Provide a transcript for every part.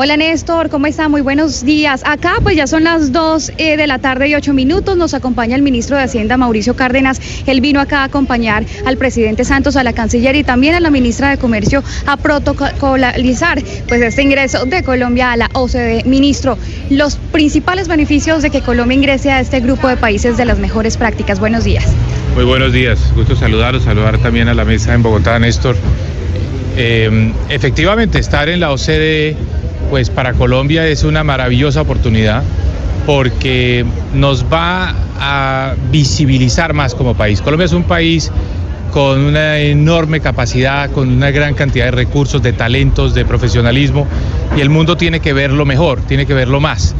Hola Néstor, ¿cómo está? Muy buenos días. Acá pues ya son las 2 eh, de la tarde y 8 minutos. Nos acompaña el ministro de Hacienda, Mauricio Cárdenas. Él vino acá a acompañar al presidente Santos, a la canciller y también a la ministra de Comercio a protocolizar pues este ingreso de Colombia a la OCDE. Ministro, los principales beneficios de que Colombia ingrese a este grupo de países de las mejores prácticas. Buenos días. Muy buenos días, gusto saludarlos, saludar también a la mesa en Bogotá, Néstor. Eh, efectivamente, estar en la OCDE pues para Colombia es una maravillosa oportunidad porque nos va a visibilizar más como país. Colombia es un país con una enorme capacidad, con una gran cantidad de recursos, de talentos, de profesionalismo, y el mundo tiene que verlo mejor, tiene que verlo más.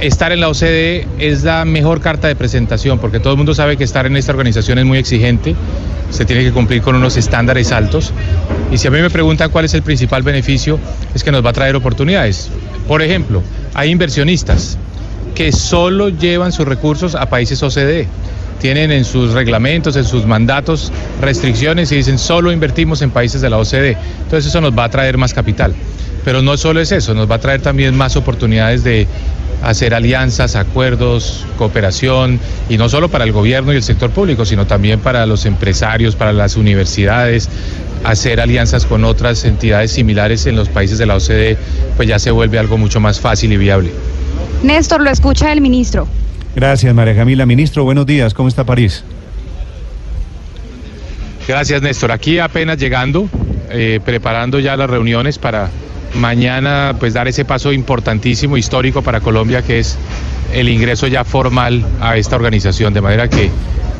Estar en la OCDE es la mejor carta de presentación, porque todo el mundo sabe que estar en esta organización es muy exigente, se tiene que cumplir con unos estándares altos, y si a mí me preguntan cuál es el principal beneficio, es que nos va a traer oportunidades. Por ejemplo, hay inversionistas que solo llevan sus recursos a países OCDE tienen en sus reglamentos, en sus mandatos restricciones y dicen solo invertimos en países de la OCDE. Entonces eso nos va a traer más capital. Pero no solo es eso, nos va a traer también más oportunidades de hacer alianzas, acuerdos, cooperación, y no solo para el gobierno y el sector público, sino también para los empresarios, para las universidades, hacer alianzas con otras entidades similares en los países de la OCDE, pues ya se vuelve algo mucho más fácil y viable. Néstor, lo escucha el ministro. Gracias, María Camila. Ministro, buenos días. ¿Cómo está París? Gracias, Néstor. Aquí apenas llegando, eh, preparando ya las reuniones para mañana pues dar ese paso importantísimo, histórico para Colombia, que es el ingreso ya formal a esta organización. De manera que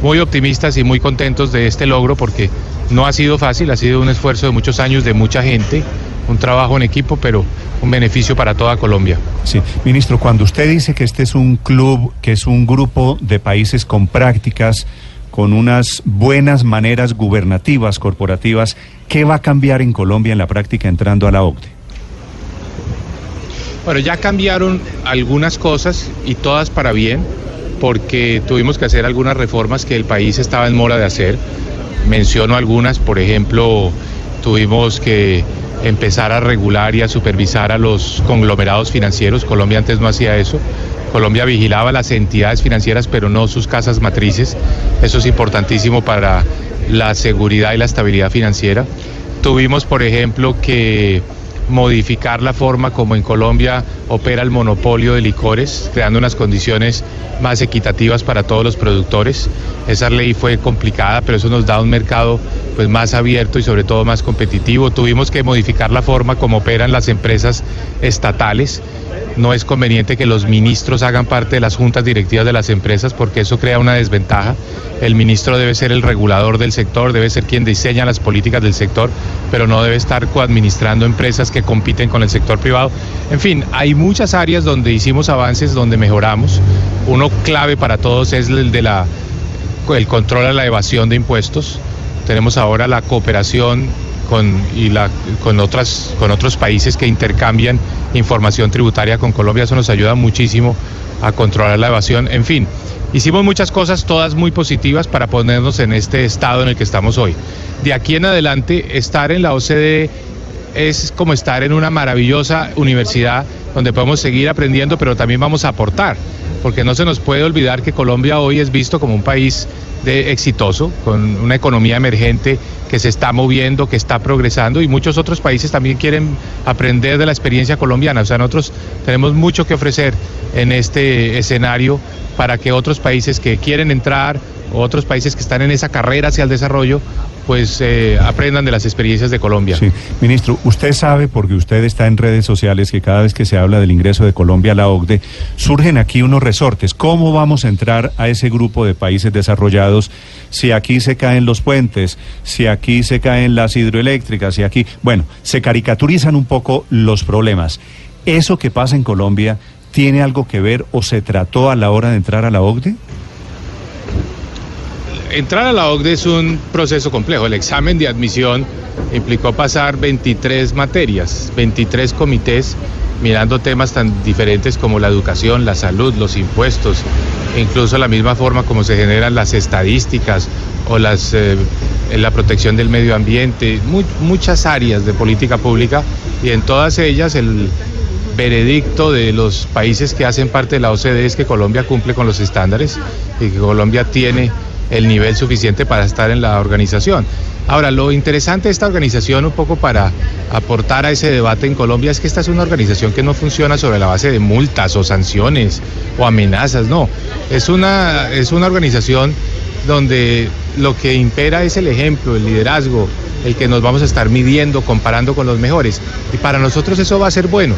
muy optimistas y muy contentos de este logro porque no ha sido fácil, ha sido un esfuerzo de muchos años de mucha gente, un trabajo en equipo, pero un beneficio para toda Colombia. Sí, ministro, cuando usted dice que este es un club, que es un grupo de países con prácticas, con unas buenas maneras gubernativas, corporativas, ¿qué va a cambiar en Colombia en la práctica entrando a la OCDE? Bueno, ya cambiaron algunas cosas y todas para bien, porque tuvimos que hacer algunas reformas que el país estaba en mora de hacer. Menciono algunas, por ejemplo, tuvimos que empezar a regular y a supervisar a los conglomerados financieros. Colombia antes no hacía eso. Colombia vigilaba las entidades financieras, pero no sus casas matrices. Eso es importantísimo para la seguridad y la estabilidad financiera. Tuvimos, por ejemplo, que modificar la forma como en Colombia opera el monopolio de licores, creando unas condiciones más equitativas para todos los productores. Esa ley fue complicada, pero eso nos da un mercado pues más abierto y sobre todo más competitivo. Tuvimos que modificar la forma como operan las empresas estatales no es conveniente que los ministros hagan parte de las juntas directivas de las empresas porque eso crea una desventaja. El ministro debe ser el regulador del sector, debe ser quien diseña las políticas del sector, pero no debe estar coadministrando empresas que compiten con el sector privado. En fin, hay muchas áreas donde hicimos avances, donde mejoramos. Uno clave para todos es el de la el control a la evasión de impuestos. Tenemos ahora la cooperación con, y la, con, otras, con otros países que intercambian información tributaria con Colombia. Eso nos ayuda muchísimo a controlar la evasión. En fin, hicimos muchas cosas, todas muy positivas para ponernos en este estado en el que estamos hoy. De aquí en adelante, estar en la OCDE es como estar en una maravillosa universidad donde podemos seguir aprendiendo, pero también vamos a aportar, porque no se nos puede olvidar que Colombia hoy es visto como un país de exitoso, con una economía emergente que se está moviendo, que está progresando y muchos otros países también quieren aprender de la experiencia colombiana. O sea, nosotros tenemos mucho que ofrecer en este escenario para que otros países que quieren entrar otros países que están en esa carrera hacia el desarrollo, pues eh, aprendan de las experiencias de Colombia. Sí, ministro, usted sabe, porque usted está en redes sociales, que cada vez que se habla del ingreso de Colombia a la OCDE, surgen aquí unos resortes. ¿Cómo vamos a entrar a ese grupo de países desarrollados si aquí se caen los puentes, si aquí se caen las hidroeléctricas, si aquí... Bueno, se caricaturizan un poco los problemas. ¿Eso que pasa en Colombia tiene algo que ver o se trató a la hora de entrar a la OCDE? Entrar a la OCDE es un proceso complejo. El examen de admisión implicó pasar 23 materias, 23 comités mirando temas tan diferentes como la educación, la salud, los impuestos, incluso la misma forma como se generan las estadísticas o las, eh, la protección del medio ambiente, muchas áreas de política pública y en todas ellas el veredicto de los países que hacen parte de la OCDE es que Colombia cumple con los estándares y que Colombia tiene el nivel suficiente para estar en la organización. Ahora, lo interesante de esta organización, un poco para aportar a ese debate en Colombia, es que esta es una organización que no funciona sobre la base de multas o sanciones o amenazas, no. Es una, es una organización donde lo que impera es el ejemplo, el liderazgo, el que nos vamos a estar midiendo, comparando con los mejores. Y para nosotros eso va a ser bueno.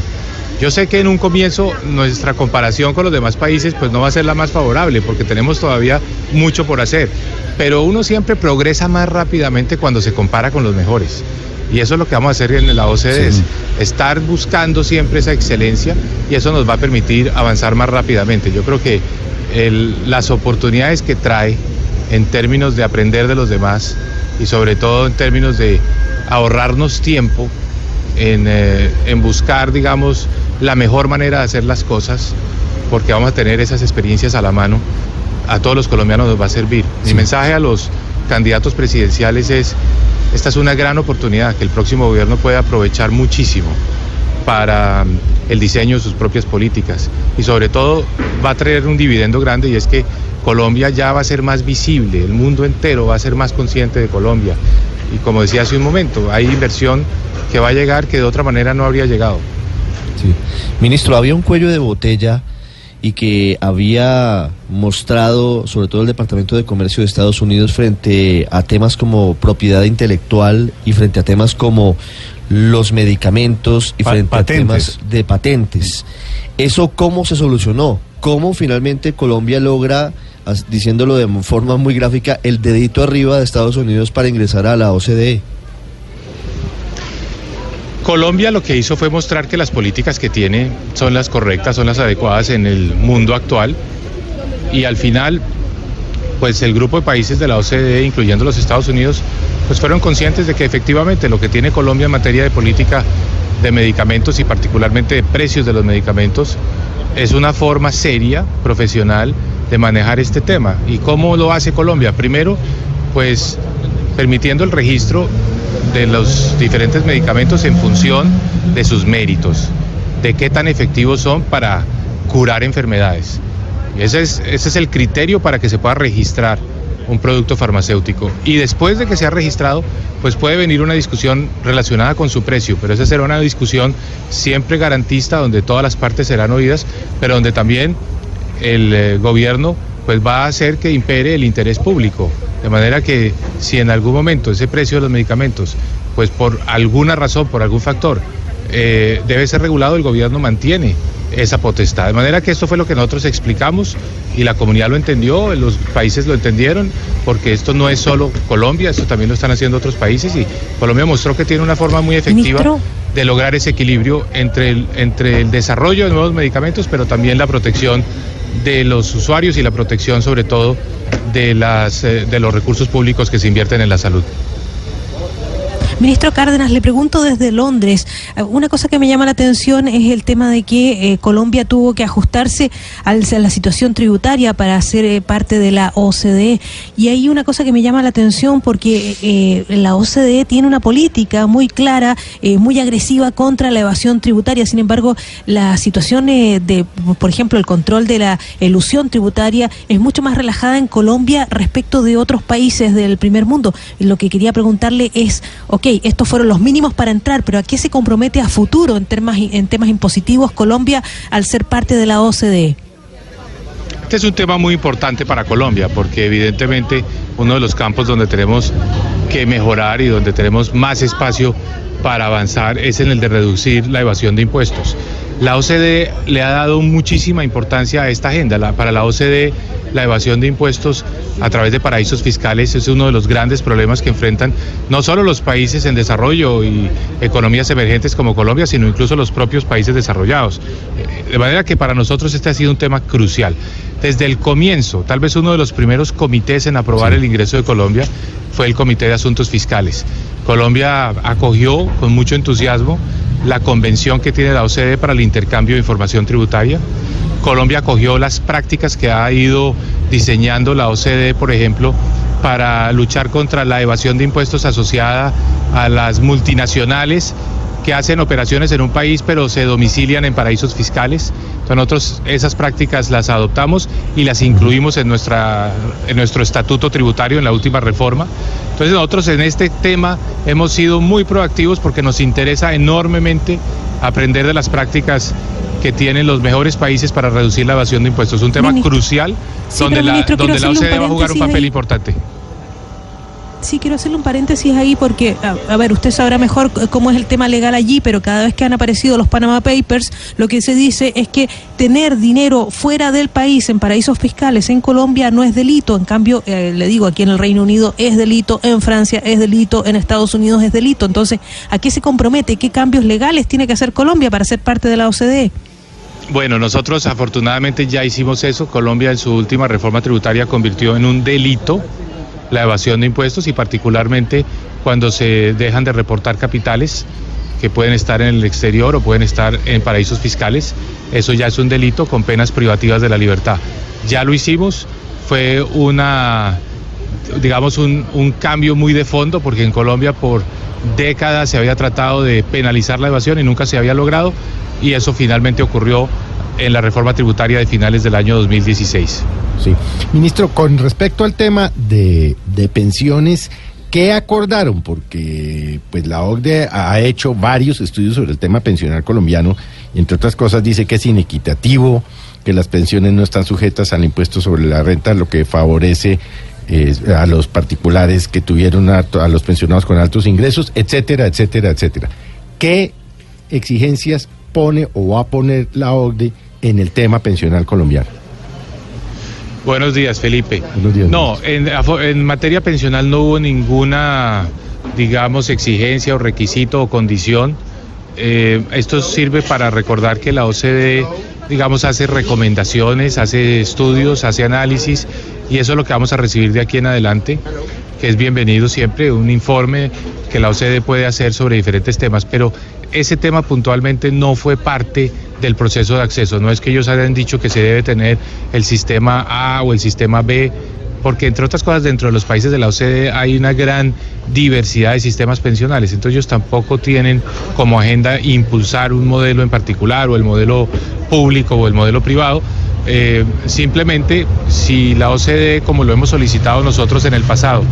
Yo sé que en un comienzo nuestra comparación con los demás países pues no va a ser la más favorable porque tenemos todavía mucho por hacer, pero uno siempre progresa más rápidamente cuando se compara con los mejores. Y eso es lo que vamos a hacer en la OCDE, es estar buscando siempre esa excelencia y eso nos va a permitir avanzar más rápidamente. Yo creo que las oportunidades que trae en términos de aprender de los demás y sobre todo en términos de ahorrarnos tiempo en, eh, en buscar, digamos, la mejor manera de hacer las cosas, porque vamos a tener esas experiencias a la mano, a todos los colombianos nos va a servir. Mi mensaje a los candidatos presidenciales es, esta es una gran oportunidad que el próximo gobierno puede aprovechar muchísimo para mm, el diseño de sus propias políticas y sobre todo va a traer un dividendo grande y es que Colombia ya va a ser más visible, el mundo entero va a ser más consciente de Colombia y como decía hace un momento, hay inversión que va a llegar que de otra manera no habría llegado. Ministro, había un cuello de botella y que había mostrado, sobre todo el Departamento de Comercio de Estados Unidos, frente a temas como propiedad intelectual y frente a temas como los medicamentos y frente a temas de patentes. ¿Eso cómo se solucionó? ¿Cómo finalmente Colombia logra, diciéndolo de forma muy gráfica, el dedito arriba de Estados Unidos para ingresar a la OCDE? Colombia lo que hizo fue mostrar que las políticas que tiene son las correctas, son las adecuadas en el mundo actual y al final pues el grupo de países de la OCDE, incluyendo los Estados Unidos, pues fueron conscientes de que efectivamente lo que tiene Colombia en materia de política de medicamentos y particularmente de precios de los medicamentos es una forma seria, profesional, de manejar este tema. ¿Y cómo lo hace Colombia? Primero, pues permitiendo el registro de los diferentes medicamentos en función de sus méritos, de qué tan efectivos son para curar enfermedades. ese es, el criterio para que se pueda registrar un producto farmacéutico. Y después de que sea registrado, pues puede venir una discusión relacionada con su precio, pero esa será una discusión siempre garantista donde todas las partes serán oídas, pero donde también el eh, gobierno pues va a hacer que impere el interés público. De manera que si en algún momento ese precio de los medicamentos, pues por alguna razón, por algún factor, eh, debe ser regulado, el gobierno mantiene esa potestad. De manera que esto fue lo que nosotros explicamos y la comunidad lo entendió, los países lo entendieron, porque esto no es solo Colombia, esto también lo están haciendo otros países y Colombia mostró que tiene una forma muy efectiva de lograr ese equilibrio entre el, entre el desarrollo de nuevos medicamentos, pero también la protección de los usuarios y la protección sobre todo de, las, eh, de los recursos públicos que se invierten en la salud. Ministro Cárdenas, le pregunto desde Londres. Eh, una cosa que me llama la atención es el tema de que eh, Colombia tuvo que ajustarse a la situación tributaria para ser eh, parte de la OCDE. Y hay una cosa que me llama la atención porque la OCDE tiene una política muy clara, muy agresiva contra la evasión tributaria. Sin embargo, la situación de, por ejemplo, el control de la elusión tributaria es mucho más relajada en Colombia respecto de otros países del primer mundo. Lo que quería preguntarle es, ok, estos fueron los mínimos para entrar, pero ¿a qué se compromete a futuro en temas, en temas impositivos Colombia al ser parte de la OCDE? Este es un tema muy importante para Colombia porque evidentemente uno de los campos donde tenemos que mejorar y donde tenemos más espacio para avanzar es en el de reducir la evasión de impuestos. La OCDE le ha dado muchísima importancia a esta agenda. para la OCDE la evasión de impuestos a través de paraísos fiscales es uno de los grandes problemas que enfrentan no solo los países en desarrollo y economías emergentes como Colombia, sino incluso los propios países desarrollados. De manera que para nosotros este ha sido un tema crucial. Desde el comienzo, tal vez uno de los primeros comités en aprobar el ingreso de Colombia fue el Comité de Asuntos Fiscales. Colombia acogió con mucho entusiasmo la convención que tiene la OCDE para el intercambio de información tributaria. Colombia acogió las prácticas que ha ido diseñando la OCDE, por ejemplo, para luchar contra la evasión de impuestos asociada a las multinacionales que hacen operaciones en un país pero se domicilian en paraísos fiscales. Entonces nosotros esas prácticas las adoptamos y las incluimos en, nuestra, en nuestro estatuto tributario en la última reforma. Entonces nosotros en este tema hemos sido muy proactivos porque nos interesa enormemente aprender de las prácticas que tienen los mejores países para reducir la evasión de impuestos. Es un tema crucial donde, la, donde la OCDE va a jugar un papel importante. Sí, quiero hacerle un paréntesis ahí porque, a, ver, usted sabrá mejor cómo es el tema legal allí, pero cada vez que han aparecido los Panama Papers, lo que se dice es que tener dinero fuera del país en paraísos fiscales en Colombia no es delito. En cambio, eh, le digo, aquí en el Reino Unido es delito, en Francia es delito, en Estados Unidos es delito. Entonces, ¿a qué se compromete? ¿Qué cambios legales tiene que hacer Colombia para ser parte de la OCDE? Bueno, nosotros afortunadamente ya hicimos eso. Colombia en su última reforma tributaria convirtió en un delito la evasión de impuestos y particularmente cuando se dejan de reportar capitales que pueden estar en el exterior o pueden estar en paraísos fiscales. Eso ya es un delito con penas privativas de la libertad. Ya lo hicimos, fue una, digamos, un, un cambio muy de fondo porque en Colombia por décadas se había tratado de penalizar la evasión y nunca se había logrado y eso finalmente ocurrió en la reforma tributaria de finales del año 2016. Sí. Ministro, con respecto al tema de, de pensiones, ¿qué acordaron? Porque pues la OCDE ha hecho varios estudios sobre el tema pensional colombiano y entre otras cosas dice que es inequitativo, que las pensiones no están sujetas al impuesto sobre la renta, lo que favorece eh, a los particulares que tuvieron a los pensionados con altos ingresos, etcétera, etcétera, etcétera. ¿Qué exigencias pone o va a poner la OCDE en el tema pensional colombiano? Buenos días, Felipe. no, en, materia pensional no hubo ninguna, digamos, exigencia o requisito o condición. Eh, esto sirve para recordar que la OCDE, digamos, hace recomendaciones, hace estudios, hace análisis y eso es lo que vamos a recibir de aquí en adelante, que es bienvenido siempre, un informe que la OCDE puede hacer sobre diferentes temas, pero ese tema puntualmente no fue parte del proceso de acceso. No es que ellos hayan dicho que se debe tener el sistema A o el sistema B, porque entre otras cosas dentro de los países de la OCDE hay una gran diversidad de sistemas pensionales, entonces ellos tampoco tienen como agenda impulsar un modelo en particular o el modelo público o el modelo privado. Eh, simplemente si la OCDE, como lo hemos solicitado nosotros en el pasado,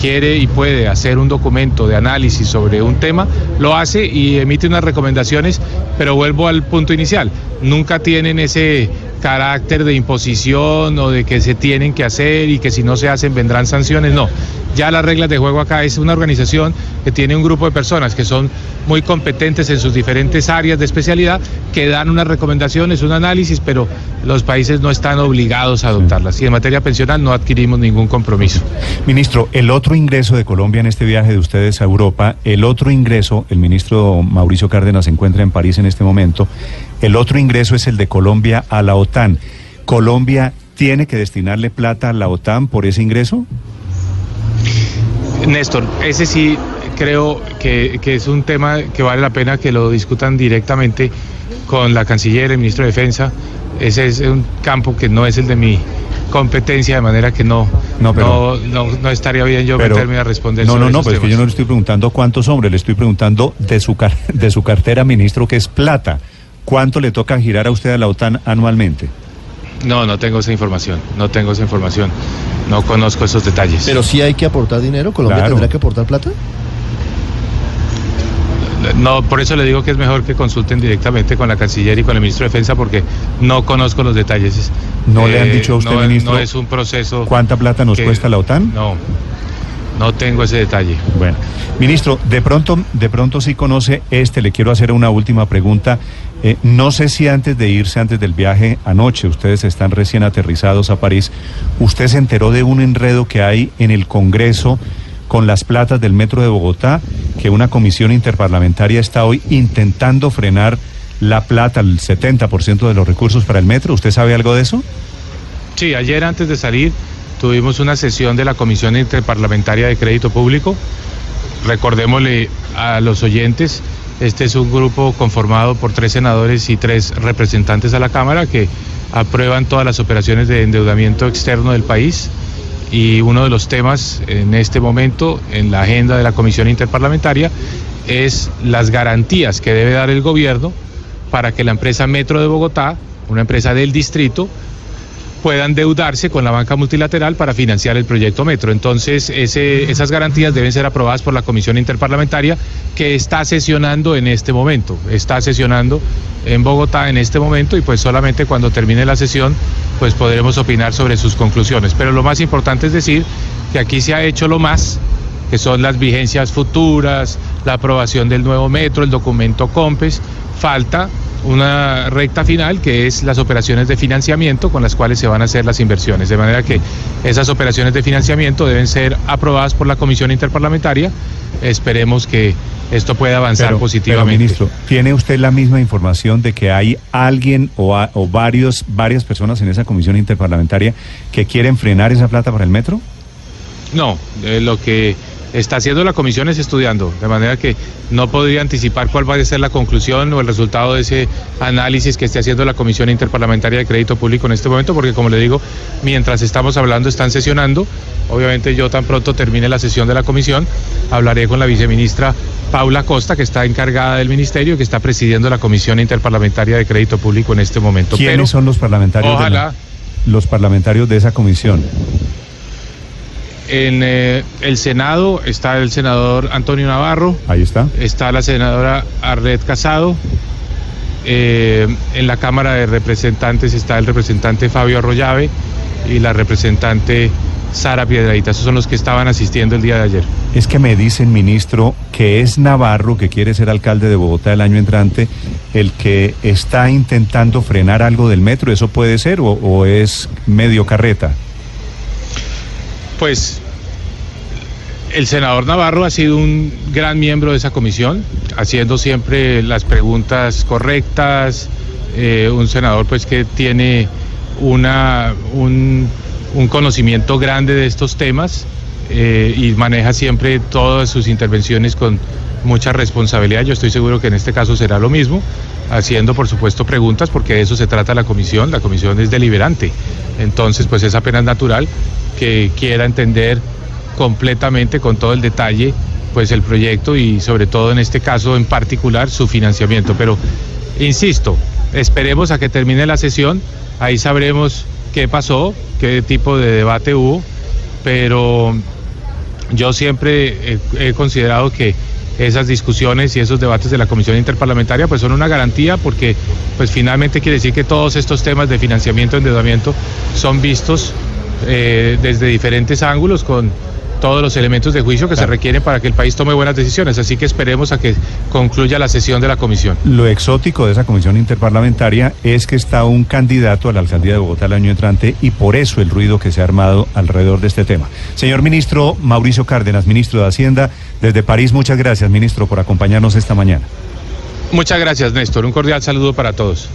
quiere y puede hacer un documento de análisis sobre un tema, lo hace y emite unas recomendaciones, pero vuelvo al punto inicial, nunca tienen ese carácter de imposición o de que se tienen que hacer y que si no se hacen vendrán sanciones, no. Ya las reglas de juego acá es una organización que tiene un grupo de personas que son muy competentes en sus diferentes áreas de especialidad, que dan unas recomendaciones, un análisis, pero los países no están obligados a adoptarlas. Y en materia pensional no adquirimos ningún compromiso. Ministro, el otro ingreso de Colombia en este viaje de ustedes a Europa, el otro ingreso, el ministro Mauricio Cárdenas se encuentra en París en este momento, el otro ingreso es el de Colombia a la OTAN. ¿Colombia tiene que destinarle plata a la OTAN por ese ingreso? Néstor, ese sí creo que, que, es un tema que vale la pena que lo discutan directamente con la canciller, el ministro de Defensa. Ese es un campo que no es el de mi competencia, de manera que no, no, no, estaría bien yo meterme a responder. No, no, no, pero es que yo no le estoy preguntando cuántos hombres, le estoy preguntando de su, de su cartera, ministro, que es plata. ¿Cuánto le toca girar a usted a la OTAN anualmente? No, no tengo esa información, no tengo esa información, no conozco esos detalles. Pero sí hay que aportar dinero, Colombia tendrá que aportar plata. No, por eso le digo que es mejor que consulten directamente con la canciller y con el ministro de Defensa porque no conozco los detalles. ¿No le han dicho a usted, no, ministro? No es un proceso. ¿Cuánta plata nos cuesta la OTAN? No. No tengo ese detalle. Bueno, ministro, de pronto, de pronto sí conoce este. Le quiero hacer una última pregunta. Eh, no sé si antes de irse, antes del viaje anoche, ustedes están recién aterrizados a París. Usted se enteró de un enredo que hay en el Congreso con las platas del Metro de Bogotá, que una comisión interparlamentaria está hoy intentando frenar la plata, el 70% de los recursos para el metro. ¿Usted sabe algo de eso? Sí, ayer antes de salir tuvimos una sesión de la Comisión Interparlamentaria de Crédito Público. Recordémosle a los oyentes, este es un grupo conformado por tres senadores y tres representantes a la Cámara que aprueban todas las operaciones de endeudamiento externo del país y uno de los temas en este momento en la agenda de la Comisión Interparlamentaria es las garantías que debe dar el gobierno para que la empresa Metro de Bogotá, una empresa del distrito, pueda endeudarse con la banca multilateral para financiar el proyecto Metro. Entonces, esas garantías deben ser aprobadas por la Comisión Interparlamentaria que está sesionando en este momento. Está sesionando en Bogotá en este momento y pues solamente cuando termine la sesión pues podremos opinar sobre sus conclusiones. Pero lo más importante es decir que aquí se ha hecho lo más, que son las vigencias futuras, la aprobación del nuevo metro, el documento COMPES. Falta una recta final que es las operaciones de financiamiento con las cuales se van a hacer las inversiones. De manera que esas operaciones de financiamiento deben ser aprobadas por la Comisión Interparlamentaria. Esperemos que esto pueda avanzar positivamente. ministro, ¿tiene usted la misma información de que hay alguien o, o varios, varias personas en esa Comisión Interparlamentaria que quieren frenar esa plata para el metro? No, eh, lo que está haciendo la comisión es estudiando, de manera que no podría anticipar cuál va a ser la conclusión o el resultado de ese análisis que esté haciendo la Comisión Interparlamentaria de Crédito Público en este momento, porque como le digo, mientras estamos hablando están sesionando. Obviamente yo tan pronto termine la sesión de la comisión, hablaré con la viceministra Paula Costa, que está encargada del ministerio y que está presidiendo la Comisión Interparlamentaria de Crédito Público en este momento. ¿Quiénes son los parlamentarios? Ojalá. los parlamentarios de esa comisión. En eh, el Senado está el senador Antonio Navarro. Ahí está. Está la senadora Arred Casado. Eh, en la Cámara de Representantes está el representante Fabio Arroyave y la representante Sara Piedradita. Esos son los que estaban asistiendo el día de ayer. Es que me dicen, ministro, que es Navarro, que quiere ser alcalde de Bogotá el año entrante, el que está intentando frenar algo del metro. ¿Eso puede ser o, o es medio carreta? Pues el senador Navarro ha sido un gran miembro de esa comisión, haciendo siempre las preguntas correctas, eh, un senador pues que tiene una, un, conocimiento grande de estos temas eh, y maneja siempre todas sus intervenciones con mucha responsabilidad. Yo estoy seguro que en este caso será lo mismo, haciendo por supuesto preguntas, porque de eso se trata la comisión, la comisión es deliberante. Entonces pues es apenas natural que quiera entender completamente con todo el detalle pues el proyecto y sobre todo en este caso en particular su financiamiento. Pero insisto, esperemos a que termine la sesión, ahí sabremos qué pasó, qué tipo de debate hubo, pero yo siempre he, considerado que esas discusiones y esos debates de la Comisión Interparlamentaria pues son una garantía porque pues finalmente quiere decir que todos estos temas de financiamiento, endeudamiento son vistos eh, desde diferentes ángulos con todos los elementos de juicio que se requieren para que el país tome buenas decisiones. Así que esperemos a que concluya la sesión de la comisión. Lo exótico de esa comisión interparlamentaria es que está un candidato a la alcaldía de Bogotá el año entrante y por eso el ruido que se ha armado alrededor de este tema. Señor ministro Mauricio Cárdenas, ministro de Hacienda, desde París, muchas gracias, ministro, por acompañarnos esta mañana. Muchas gracias, Néstor. Un cordial saludo para todos.